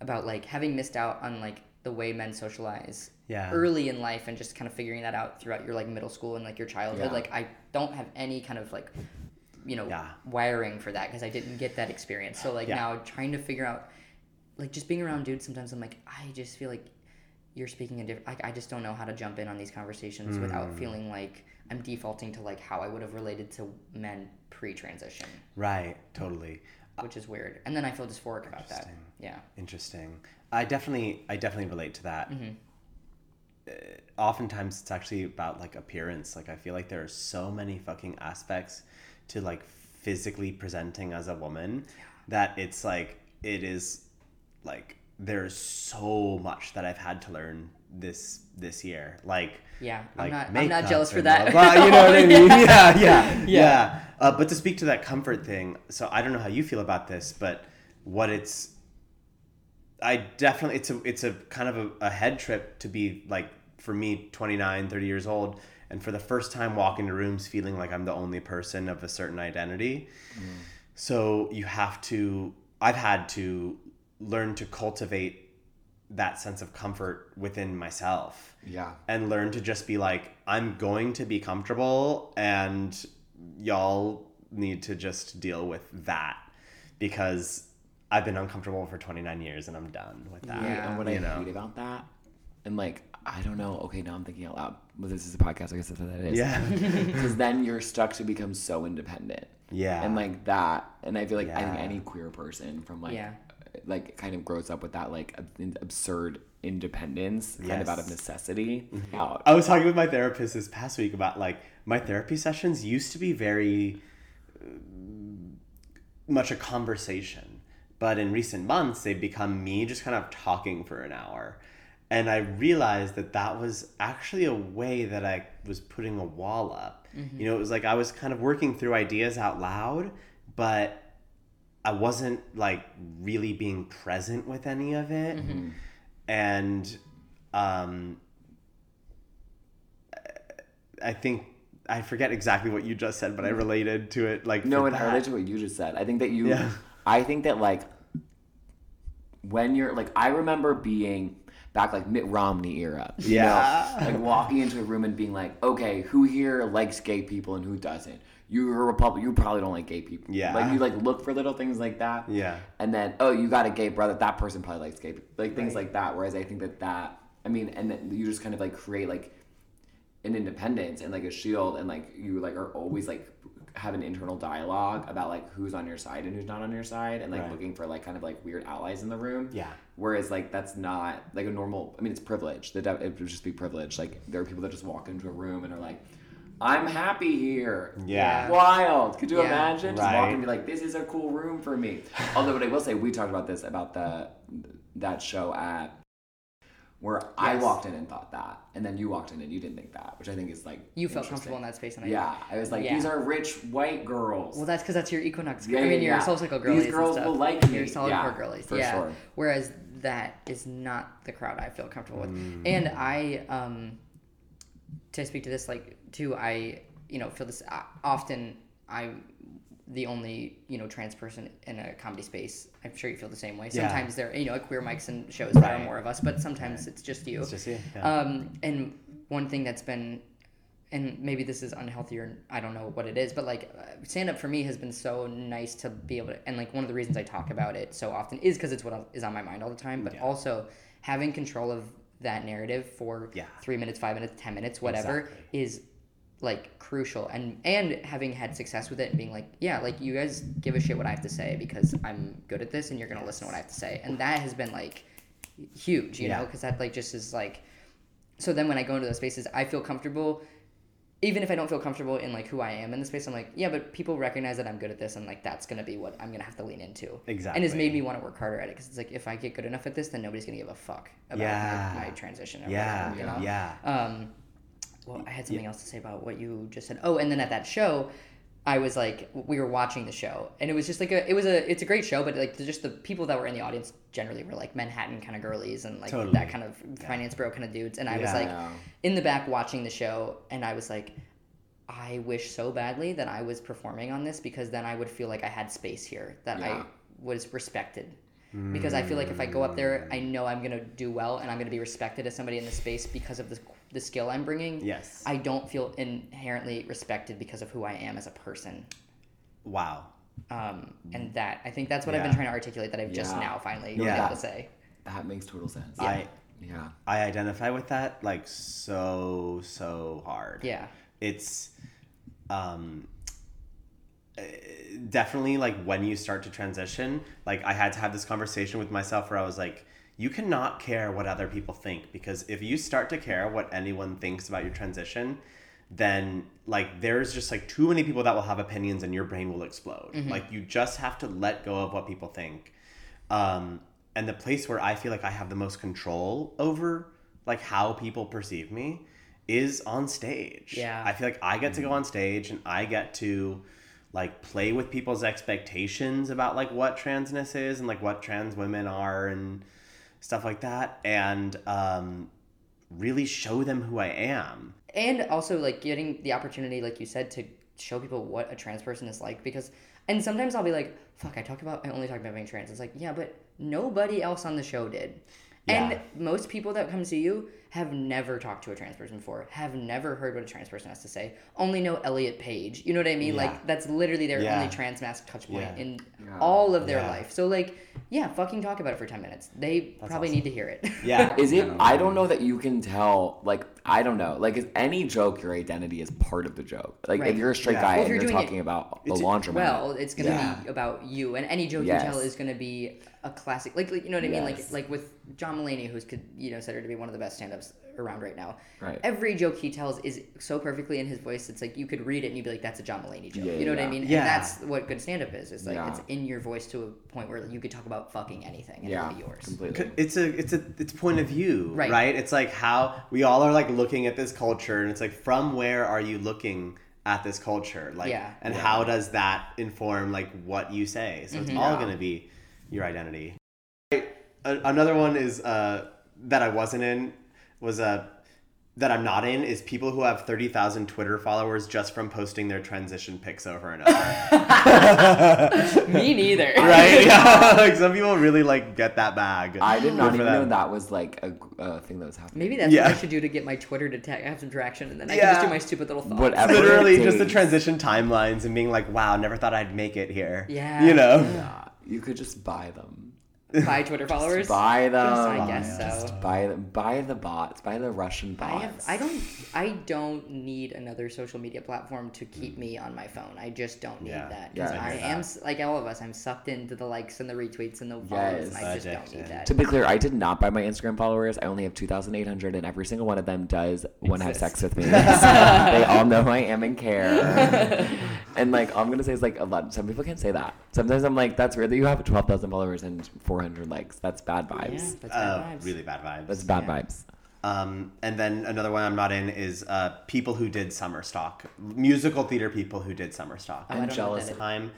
about like having missed out on like the way men socialize Yeah. early in life and just kind of figuring that out throughout your like middle school and like your childhood. Yeah. Like I don't have any kind of like you know Yeah. wiring for that because I didn't get that experience. So like now trying to figure out like just being around dudes sometimes I'm like I just feel like you're speaking a different like I just don't know how to jump in on these conversations without Hmm. feeling like I'm defaulting to like how I would have related to men pre-transition, right totally which is weird. And then I feel dysphoric about that. Interesting. Yeah. Interesting. I definitely, I definitely relate to that. Mm-hmm. Uh, oftentimes, it's actually about like appearance. Like, I feel like there are so many fucking aspects to like physically presenting as a woman that it's like it is like there's so much that I've had to learn this this year. Like Yeah, I'm not. I'm not jealous for that. blah, blah, you know what I mean? Yeah, yeah, yeah. Yeah. Uh, but to speak to that comfort thing, so I don't know how you feel about this, but what it's, I definitely it's a it's a kind of a, a head trip to be like for me 29 30 years old and for the first time walk into rooms feeling like i'm the only person of a certain identity so you have to i've had to learn to cultivate that sense of comfort within myself Yeah. and learn to just be like i'm going to be comfortable and y'all need to just deal with that because i've been uncomfortable for 29 years and i'm done with that Yeah. and what you I know? hate about that, and like I don't know. Okay, now I'm thinking out loud. Well, this is a podcast. I guess that's what that is. yeah Because then you're stuck to become so independent. yeah And like that, and I feel like I think any queer person from like, Yeah. Like kind of grows up with that like absurd independence, kind of out of necessity. Out. I was talking with my therapist this past week about like my therapy sessions used to be very uh, much a conversation, but in recent months they've become me just kind of talking for an hour. And I realized that that was actually a way that I was putting a wall up. You know, it was like I was kind of working through ideas out loud, but I wasn't like really being present with any of it. And um, I think I forget exactly what you just said, but I related to it like No, it that. related to what you just said. I think that you, Yeah. I think that like when you're like, I remember being back like Mitt Romney era. you Yeah. know? like walking into a room and being like, okay, who here likes gay people and who doesn't? You're a Republican. You probably don't like gay people. Yeah. Like you like look for little things like that. Yeah. And then oh, you got a gay brother. That person probably likes gay. people. Like things Right. like that. Whereas I think that that I mean, and then you just kind of like create like an independence and like a shield and like you like are always like have an internal dialogue about like who's on your side and who's not on your side and like Right. looking for like kind of like weird allies in the room Yeah. whereas like that's not like a normal i mean it's privilege that it would just be privilege like there are people that just walk into a room and are like i'm happy here Yeah. wild could you Yeah. imagine just walk Right. and be like this is a cool room for me although what i will say we talked about this about the that show at where I walked in and thought that, and then you walked in and you didn't think that, which I think is like You felt comfortable in that space, and I Yeah, I was like, Yeah. these are rich white girls. Well, that's because that's your equinox. Yeah, I mean, yeah, your yeah. soul cycle These girlies. and girls stuff. will like me. Your solid Yeah, core girlies. for yeah. sure. Whereas that is not the crowd I feel comfortable with. Mm. And I, um, to speak to this, like, too, I, you know, feel this uh, often. I'm the only, you know, trans person in a comedy space. I'm sure you feel the same way. Yeah. Sometimes there, you know, at queer mics and shows right. there are more of us, but sometimes it's just you. It's just you. Yeah. Um, and one thing that's been, and maybe this is unhealthy or I don't know what it is, but like stand up for me has been so nice to be able to, and like one of the reasons I talk about it so often is because it's what is on my mind all the time, but Yeah. also having control of that narrative for Yeah. three minutes, five minutes, ten minutes, whatever Exactly. is like crucial and and having had success with it and being like yeah like you guys give a shit what i have to say because i'm good at this and you're gonna listen to what i have to say and that has been like huge you know because that like just is like so then when I go into those spaces, I feel comfortable. Even if I don't feel comfortable in like who I am in the space, I'm like, yeah, but people recognize that I'm good at this, and like that's gonna be what I'm gonna have to lean into. Exactly. And it's made me want to work harder at it because it's like if I get good enough at this, then nobody's gonna give a fuck about Yeah. my, my transition. Or yeah. whatever, you know? Yeah. Um, well, I had something else to say about what you just said. Oh, and then at that show, I was like, we were watching the show, and it was just like a, it was a, it's a great show, but like just the people that were in the audience generally were like Manhattan kind of girlies and like Totally. that kind of finance bro kind of dudes, and I was like Yeah. in the back watching the show, and I was like, I wish so badly that I was performing on this because then I would feel like I had space here, that I was respected. Because I feel like if I go up there, I mm. know I'm gonna do well, and I'm gonna be respected as somebody in the space because of the the skill I'm bringing. Yes. I don't feel inherently respected because of who I am as a person. wow. Um, and that I think that's what I've been trying to articulate that I've just Yeah. now finally Yeah. been able to say. That makes total sense. I yeah. I identify with that like so so hard. Yeah. It's um uh, definitely like when you start to transition, like I had to have this conversation with myself where I was like you cannot care what other people think because if you start to care what anyone thinks about your transition, then like there's just like too many people that will have opinions and your brain will explode. Like you just have to let go of what people think. Um and the place where I feel like I have the most control over like how people perceive me is on stage. Yeah. I feel like I get to go on stage and I get to like play with people's expectations about like what transness is and like what trans women are and stuff like that and um really show them who I am. and also like getting the opportunity like you said to show people what a trans person is like because and sometimes i'll be like fuck i talk about i only talk about being trans it's like yeah but nobody else on the show did Yeah. and most people that come see you have never talked to a trans person before have never heard what a trans person has to say only know elliot page you know what i mean Yeah. like that's literally their Yeah. only trans mask touch point Yeah. in Yeah. all of their Yeah. life so like yeah fucking talk about it for 10 minutes they probably awesome. need to hear it Yeah. Is it? I don't know that you can tell. Like, I don't know. Like, is any joke your identity is part of the joke? Like, Right. if you're a straight Yeah. guy Well, and you're you're doing it- talking about the It's- laundromat, Well, it's gonna Yeah. be about you, and any joke Yes. you tell is gonna be a classic. Like, like you know what I mean? Yes. Like, like with John Mulaney, who's could you know considered to be one of the best stand-ups around right now. Right. Every joke he tells is so perfectly in his voice. It's like you could read it and you'd be like, "That's a John Mulaney joke." Yeah, you know what I mean? Yeah. And that's what good stand-up is. It's like Yeah. it's in your voice to a point where you could talk about fucking anything and yeah, it'll be yours. completely. it's a it's a it's point of view Right. right. it's like how we all are like looking at this culture and it's like from where are you looking at this culture like Yeah. and Yeah. how does that inform like what you say so it's mm-hmm. all Yeah. going to be your identity A- another one is uh that i wasn't in was uh that I'm not in is people who have 30,000 Twitter followers just from posting their transition pics over and over. Me neither. right? Yeah. like some people really like get that bag. I did not Good for even know that was like a, a thing that was happening. Maybe that's Yeah. what I should do to get my Twitter to ta- have some traction, and then I can just do my stupid little thoughts. Whatever. literally just the transition timelines and being like, wow, never thought I'd make it here. Yeah. You know? Yeah, you could just buy them. Buy Twitter followers. Just buy them. I guess so. Just buy them. Buy the bots. Buy the Russian I bots. have. I don't. I don't need another social media platform to keep mm. me on my phone. I just don't need Yeah. that because Yeah, I I am that. like all of us. I'm sucked into the likes and the retweets and the follows, and I Yes. just don't need that. To be clear, I did not buy my Instagram followers. I only have 2,800, and every single one of them does want to have sex with me. So they all know who I am and care. and like, all I'm gonna say is like a lot. Some people can't say that. Sometimes I'm like, that's weird that you have 12,000 followers and 400 likes. That's bad Yeah, vibes. that's Uh, vibes. really bad vibes. That's bad Yeah. vibes. Um, and then another one I'm not in is uh, people who did summer stock, musical theater people who did summer stock. Oh, I I'm don't know what jealous that of time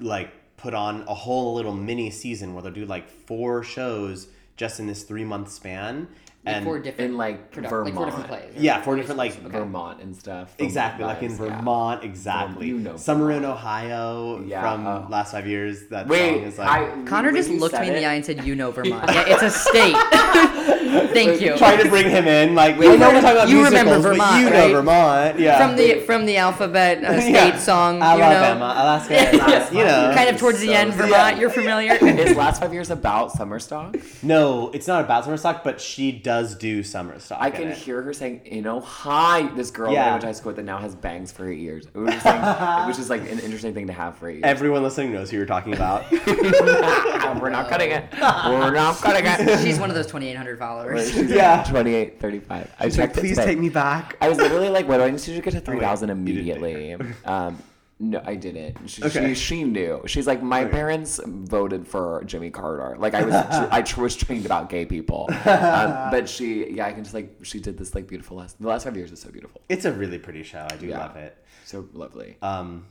like put on a whole little mini season where they'll do like four shows just in this three month span Like and four different In like produ- Vermont. like four different plays. yeah four different like Vermont and stuff. exactly like in Vibes, yeah. vermont exactly You know summer in ohio Yeah, from oh. last five years that song Wait, is like I, Conor just looked me in the eye and said, "You know Vermont. yeah, it's a state." Thank you. trying to bring him in like we know we're talking about You remember musicals, but Vermont, you know right? vermont yeah From the from the alphabet uh, state Yeah. song, you alabama know, alaska Alaska, you know kind of towards the end, sad. Vermont. You're familiar. Is last five years about summer stock? no it's not about summer stock but she does do summer stock I in can it. hear her saying, you know, hi, this girl that I Yeah. went to high school with that now has bangs for her ears, which is, like, it was like an interesting thing to have for eight years. everyone listening knows who you're talking about We're not cutting it. We're not cutting it. She's one of those 2,800 followers. She's Yeah. 28, 35. I She's like, checked please take me back I was literally like, what do I need to do to get to 3,000 you immediately? Um, no, I didn't. She, Okay. she, she knew. She's like, my Okay. parents voted for Jimmy Carter. Like, I was I tr- was trained about gay people. Um, but she, yeah, I can just like, she did this like beautiful last, the last five years is so beautiful. It's a really pretty show. I do Yeah. love it. So lovely. Um,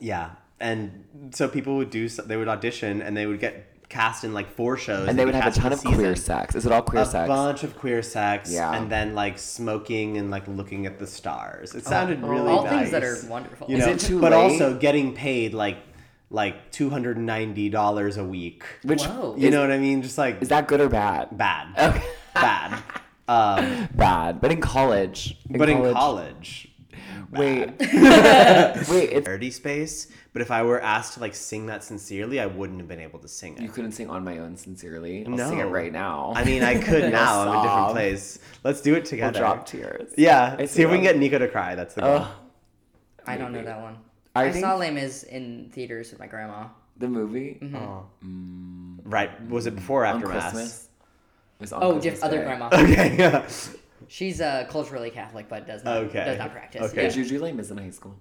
yeah, and so people would do. They would audition, and they would get cast in like four shows, and they would have a ton of season. queer sex. Is it all queer A sex? A bunch of queer sex, Yeah. and then like smoking and like looking at the stars. It sounded really All nice. things that are wonderful. You Is know, it too but late? also getting paid like like two hundred and ninety dollars a week. Which Whoa. You is, know what I mean? Just like is that good or bad? bad, Okay. bad. Um, Bad. But in college. but in college, Wait. Wait, it's parody space. But if I were asked to like sing that sincerely, I wouldn't have been able to sing it. You couldn't sing on my own sincerely. I'll no, sing it right now. I mean, I could now. I'm in a different place. Let's do it We'll together. drop tears. Yeah. I see see if we can get Nico to cry. That's the goal. Ugh, I don't know that one. I I, think- saw Les Mis in theaters with my grandma. the movie Oh. mm, Right. Was it before or on after mass? Christmas. It was on Oh, Christmas diff- other grandma. Okay. Yeah. She's uh, culturally Catholic, but does not Okay. does not practice. Okay. Yeah. Did you do Les Mis in high school?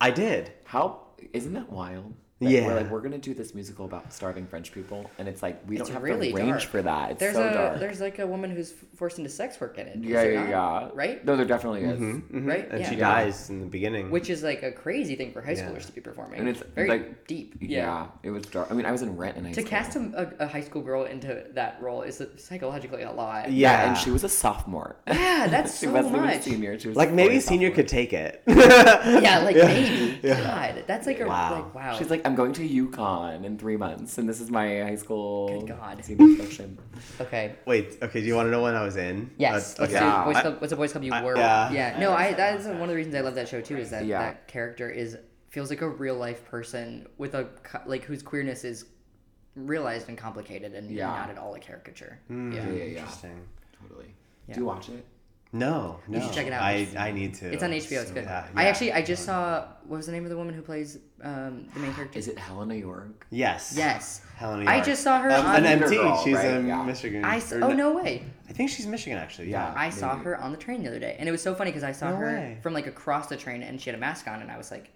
I did. How isn't that wild? That Yeah. We're like, we're gonna do this musical about starving French people, and it's like we It's don't have really the range dark. for that. It's There's so a dark. there's like a woman who's forced into sex work in it. is yeah, there yeah, not? yeah. Right? No, there definitely is. Mhm. Right? And Yeah. she Yeah. dies in the beginning. Which is like a crazy thing for high Yeah. schoolers to be performing. And it's, very like, deep. Yeah. Yeah. it was dark. I mean, I was in Rent in high To school. cast a, a, a high school girl into that role is psychologically a lot. yeah, Yeah. and she was a sophomore. Yeah, that's she so wasn't even much. senior. She was like maybe senior sophomore. could take it. Yeah, like maybe. Yeah. God, that's like a like wow. She's like, I'm going to UConn in three months, and this is my high school Good God. senior production. okay. Wait, okay. Do you want to know when I was in? Yes. Uh, okay. Yeah. boys I- club, what's the boys club you I- were? yeah. Yeah. No, I. That is one of the reasons I love that show too. Is that Yeah. that character is feels like a real life person with a like whose queerness is realized and complicated and Yeah. not at all a caricature. Hmm, Yeah. Yeah, yeah, yeah. Interesting. Totally. Yeah. Do you watch it? No, no. You should check it out. I, I need to. It's on HBO. It's good. Yeah, I actually I just saw what was the name of the woman who plays um, the main character? Is it Heléne Yorke? Yes. Yes. Helen I Yorke. just saw her Um, on. an MT. Girl, she's right? in Yeah. Michigan. I s- oh no way! I think she's Michigan actually. Yeah. I saw her on the train the other day, and it was so funny because I saw No her way. from like across the train, and she had a mask on, and I was like,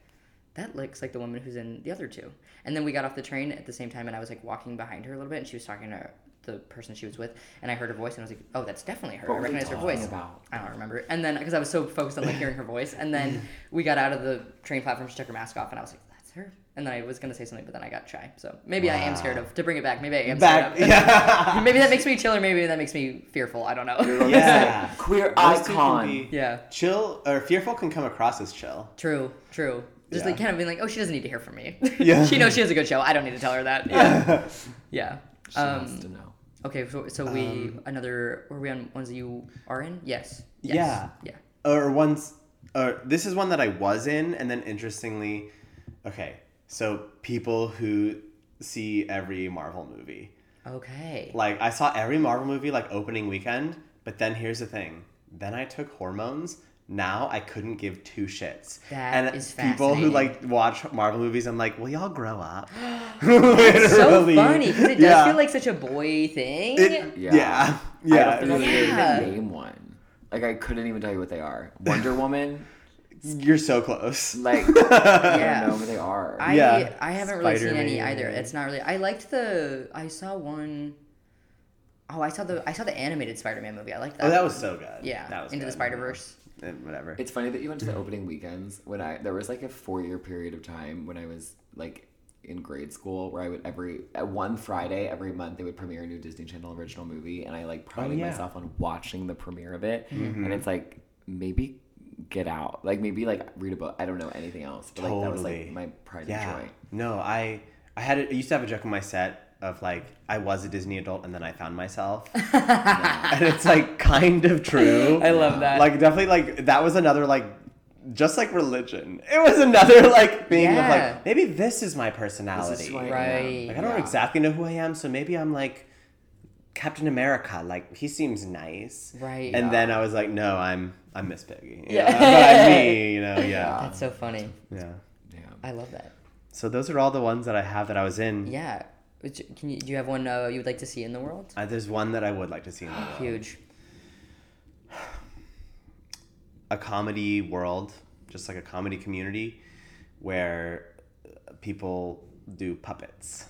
"That looks like the woman who's in the other two. And then we got off the train at the same time, and I was like walking behind her a little bit, and she was talking to the person she was with, and I heard her voice, and I was like, "Oh, that's definitely her. What I were they recognize her talking voice." about? I don't remember. And then because I was so focused on like hearing her voice, and then we got out of the train platform, she took her mask off, and I was like, "That's her." And then I was gonna say something, but then I got shy. So maybe I am scared of to bring it back. Maybe I am Back. scared of. Yeah. maybe that makes me chill, or maybe that makes me fearful. I don't know. yeah. Queer Those two can icon. be- yeah. Chill or fearful can come across as chill. True, true. Just Yeah. like kind of being like, oh, she doesn't need to hear from me. Yeah. she knows she has a good show. I don't need to tell her that. Yeah. yeah. She wants to Um, know. Okay, so, so we um, another. Were we on ones that you are in? Yes. Yes. Yeah. Yeah. or once or this is one that I was in and then interestingly okay so people who see every Marvel movie Okay. like I saw every Marvel movie like opening weekend but then here's the thing then I took hormones now I couldn't give two shits That and is people who like watch Marvel movies I'm like will y'all grow up It's so funny because it does Yeah. feel like such a boy thing. It- Yeah. yeah I yeah, don't think could Yeah. even name one. Like I couldn't even tell you what they are. Wonder Woman. you're so close Like Yeah. I don't know what they are. I Yeah. I haven't really seen any either. It's not really. I liked the. I saw one oh I saw the I saw the animated Spider-Man movie. I liked that. oh that one. was so good yeah. that was Into the good. Spider Verse. Whatever It's funny that you went to the opening weekends when I there was like a four year period of time when I was like in grade school where I would every at one Friday every month they would premiere a new Disney Channel original movie and I like prided yeah. myself on watching the premiere of it Mm-hmm. and it's like maybe get out like maybe like read a book I don't know anything else but like that was Totally. like my pride Yeah. and joy. No, I I had a, I used to have a joke on my set of like I was a Disney adult and then I found myself. and it's like kind of true. I love that. Like definitely like that was another like just like religion. It was another like thing of like maybe this is my personality. who I am. Right. Like I don't Yeah. exactly know who I am, so maybe I'm like Captain America. Like he seems nice. Right. And Yeah. then I was like, no, I'm I'm Miss Piggy. Yeah. but I'm me, you know, yeah. That's so funny. Yeah. Yeah. I love that. So those are all the ones that I have that I was in. Yeah. Which, can you, do you have one uh, you would like to see in the world? Uh, there's one that I would like to see in the world. Huge. A comedy world, just like a comedy community, where uh, people do puppets.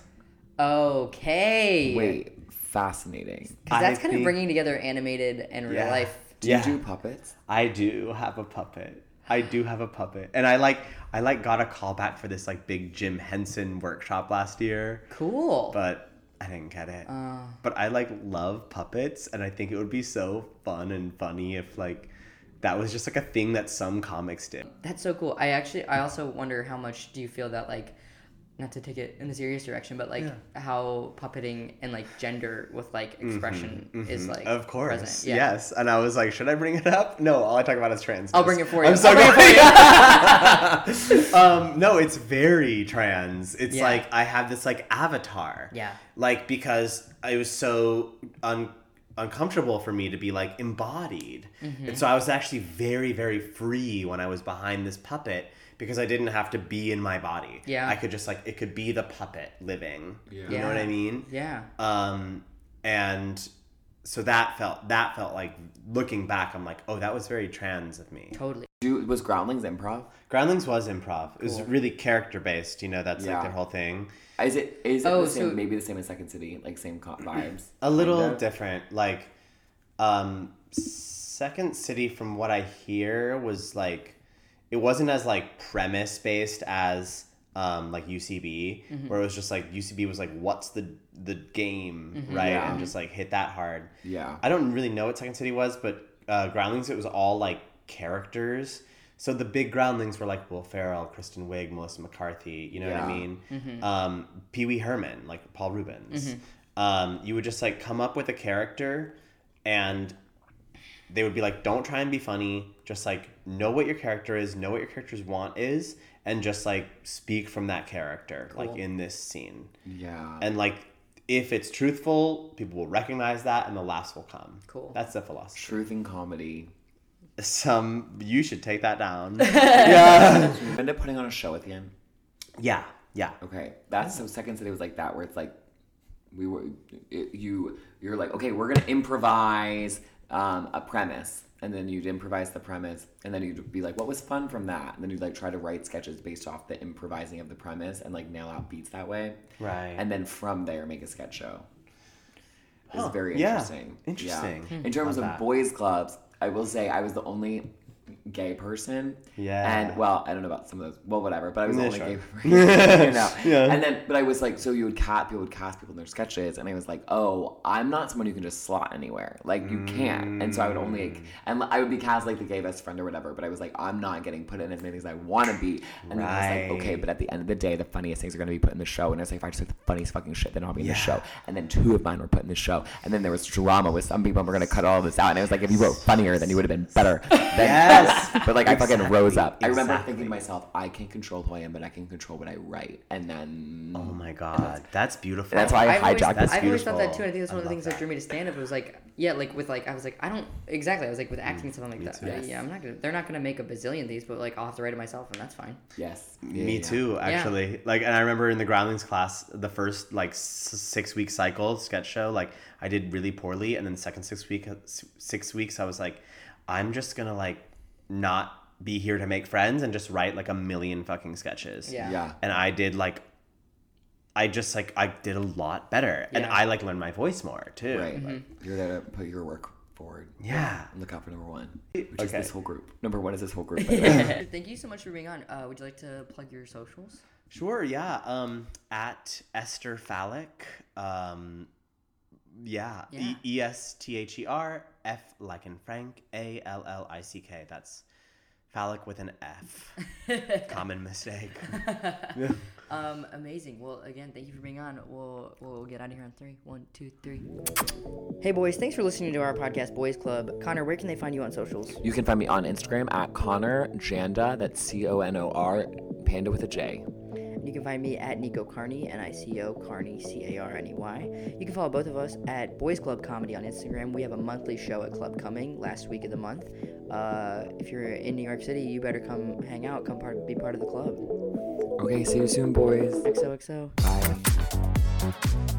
Okay. Wait, fascinating. Because that's I kind of bringing together animated and real Yeah. life. Do Yeah. you do puppets? I do have a puppet. I do have a puppet, and I like I like got a call back for this like big Jim Henson workshop last year, Cool. but I didn't get it. Uh, but I like love puppets, and I think it would be so fun and funny if like that was just like a thing that some comics did. that's so cool. I actually, I also wonder how much do you feel that like, not to take it in the serious direction, but like how puppeting and like gender with like expression is like Mm-hmm, Of course, present. Yeah. yes. And I was like, should I bring it up? No, all I talk about is trans. I'll bring it for you. I'm so I'll bring it glad. um, no, it's very trans. It's Yeah. like I have this like avatar. Yeah. Like because it was so un- uncomfortable for me to be like embodied, Mm-hmm. and so I was actually very very free when I was behind this puppet because I didn't have to be in my body. Yeah. I could just like it could be the puppet living. Yeah. You know what I mean? Yeah. um and so that felt that felt like looking back i'm like oh that was very trans of me Totally. Do was Groundlings improv? Groundlings was improv. It was really character based. You know, that's Yeah. like their whole thing. Is it is it Oh, the same, so- maybe the same as Second City, like same co- vibes? A little Kinda? different. Like, um, Second City, from what I hear, was like, it wasn't as like premise based as um like UCB, Mm-hmm. where it was just like UCB was like, what's the the game, right? Yeah. And just like hit that hard. Yeah. I don't really know what Second City was, but uh, Groundlings, it was all like characters. So the big Groundlings were like Will Ferrell, Kristen Wiig, Melissa McCarthy. You know what I Yeah. mean? Um, Pee Wee Herman, like Paul Reubens. Um, you would just like come up with a character, and they would be like, "Don't try and be funny. Just like know what your character is, know what your character's want is, and just like speak from that character, like in this scene." Yeah. And like, if it's truthful, people will recognize that, and the laughs will come. Cool. That's the philosophy. Truth and comedy. Some you should take that down. yeah. End up putting on a show at the end. Yeah. Yeah. Okay, that's so. Second City was like that, where it's like we were it, you. You're like, okay, we're gonna improvise um, a premise, and then you'd improvise the premise, and then you'd be like, what was fun from that? And then you'd like try to write sketches based off the improvising of the premise, and like nail out beats that way. Right. And then from there, make a sketch show. It's Huh, very yeah, interesting. interesting. Yeah. In terms Love of that. boys' clubs, I will say I was the only gay person. Yeah. And well, I don't know about some of those. Well, whatever. But I was the Yeah, only sure. gay person. you know. Yeah. And then, but I was like, so you would cast people would cast people in their sketches, and I was like, oh, I'm not someone who can just slot anywhere. Like you can't. And so I would only like, mm. and I would be cast like the gay best friend or whatever. But I was like, I'm not getting put in as many things as I want to be. And then I was like, okay, but at the end of the day, the funniest things are going to be put in the show. And I was like, if I just like the funniest fucking shit, then I'll be in the show. And then two of mine were put in the show. And then there was drama with some people, and we're going to cut all of this out. And I was like, if you wrote funnier, then you would have been better. Than Yes. But like I fucking rose Exactly, up. I remember thinking to myself, I can't control who I am, but I can control what I write. And then Oh my god, that's beautiful. That's why I I've always, hijacked That's I've always thought that too. And I think that's I one of the things that. that. drew me to stand up. It was like, yeah, like with like I was like, I don't exactly. I was like with acting and stuff. I'm like, that, too. uh, Yes. yeah, I'm not gonna. They're not gonna make a bazillion of these, but like I'll have to write it myself, and that's fine. yes, Me too, actually. Like, and I remember in the Groundlings class, the first like s- six week cycle sketch show, like I did really poorly, and then the second six week six weeks, I was like, I'm just gonna like not be here to make friends and just write like a million fucking sketches. Yeah. Yeah. And I did like, I just like I did a lot better, and I like learned my voice more too. Right. Mm-hmm. You're there to put your work forward. Yeah. And look out for number one, which is this whole group. Number one is this whole group. by the way. Thank you so much for being on. Uh, would you like to plug your socials? Sure, yeah. Um, at Esther Fallick. Um, yeah. Yeah. E S T H E R F like in Frank A L L I C K. That's phallic with an F. Common mistake. Um, amazing. Well, again, thank you for being on. We'll we'll get out of here on three. One, two, three. Hey, boys. Thanks for listening to our podcast, Boys Club. Conor, where can they find you on socials? you can find me on Instagram at Conor Janda. That's C O N O R Panda with a J. You can find me at Nico Carney, N I C O Carney, C A R N E Y. You can follow both of us at Boys Club Comedy on Instagram. We have a monthly show at Club Cumming last week of the month. Uh, if you're in New York City, you better come hang out, come part, be part of the club. Okay, see you soon, boys. XOXO. Bye.